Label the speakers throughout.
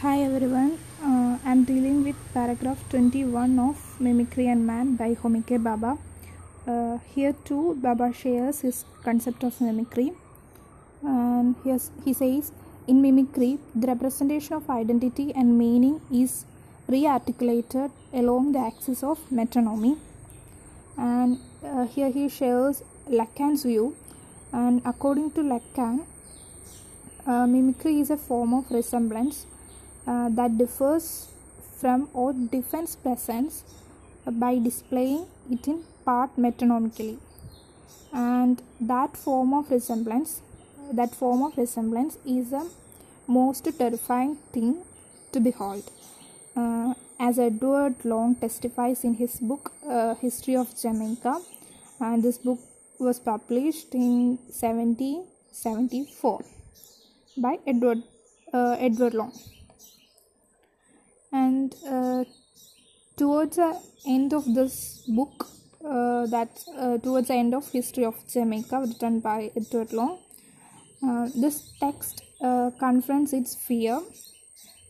Speaker 1: Hi everyone, uh, I'm dealing with paragraph 21 of Mimicry and Man by Homi K. Bhabha. Uh, here too, Bhabha shares his concept of mimicry. And here's, he says, in mimicry, the representation of identity and meaning is rearticulated along the axis of metonymy. And uh, here he shares Lacan's view. And according to Lacan, uh, mimicry is a form of resemblance uh, that differs from or defends presence by displaying it in part metonymically and that form of resemblance that form of resemblance is the most terrifying thing to behold. Uh, as edward long testifies in his book uh, history of jamaica and this book was published in 1774 by edward uh, edward long and uh, towards the end of this book uh, that uh, towards the end of history of jamaica written by edward long uh, this text uh, confronts its fear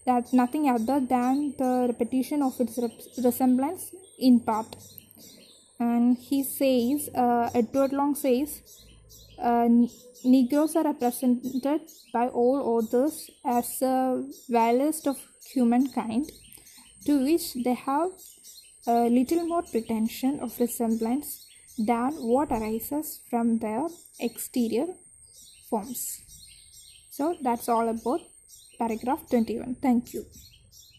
Speaker 1: that nothing other than the repetition of its rep- resemblance in part. And he says uh, edward long says uh, negroes are represented by all authors as the vilest of humankind to which they have a little more pretension of resemblance than what arises from their exterior forms. So that's all about paragraph 21 thank you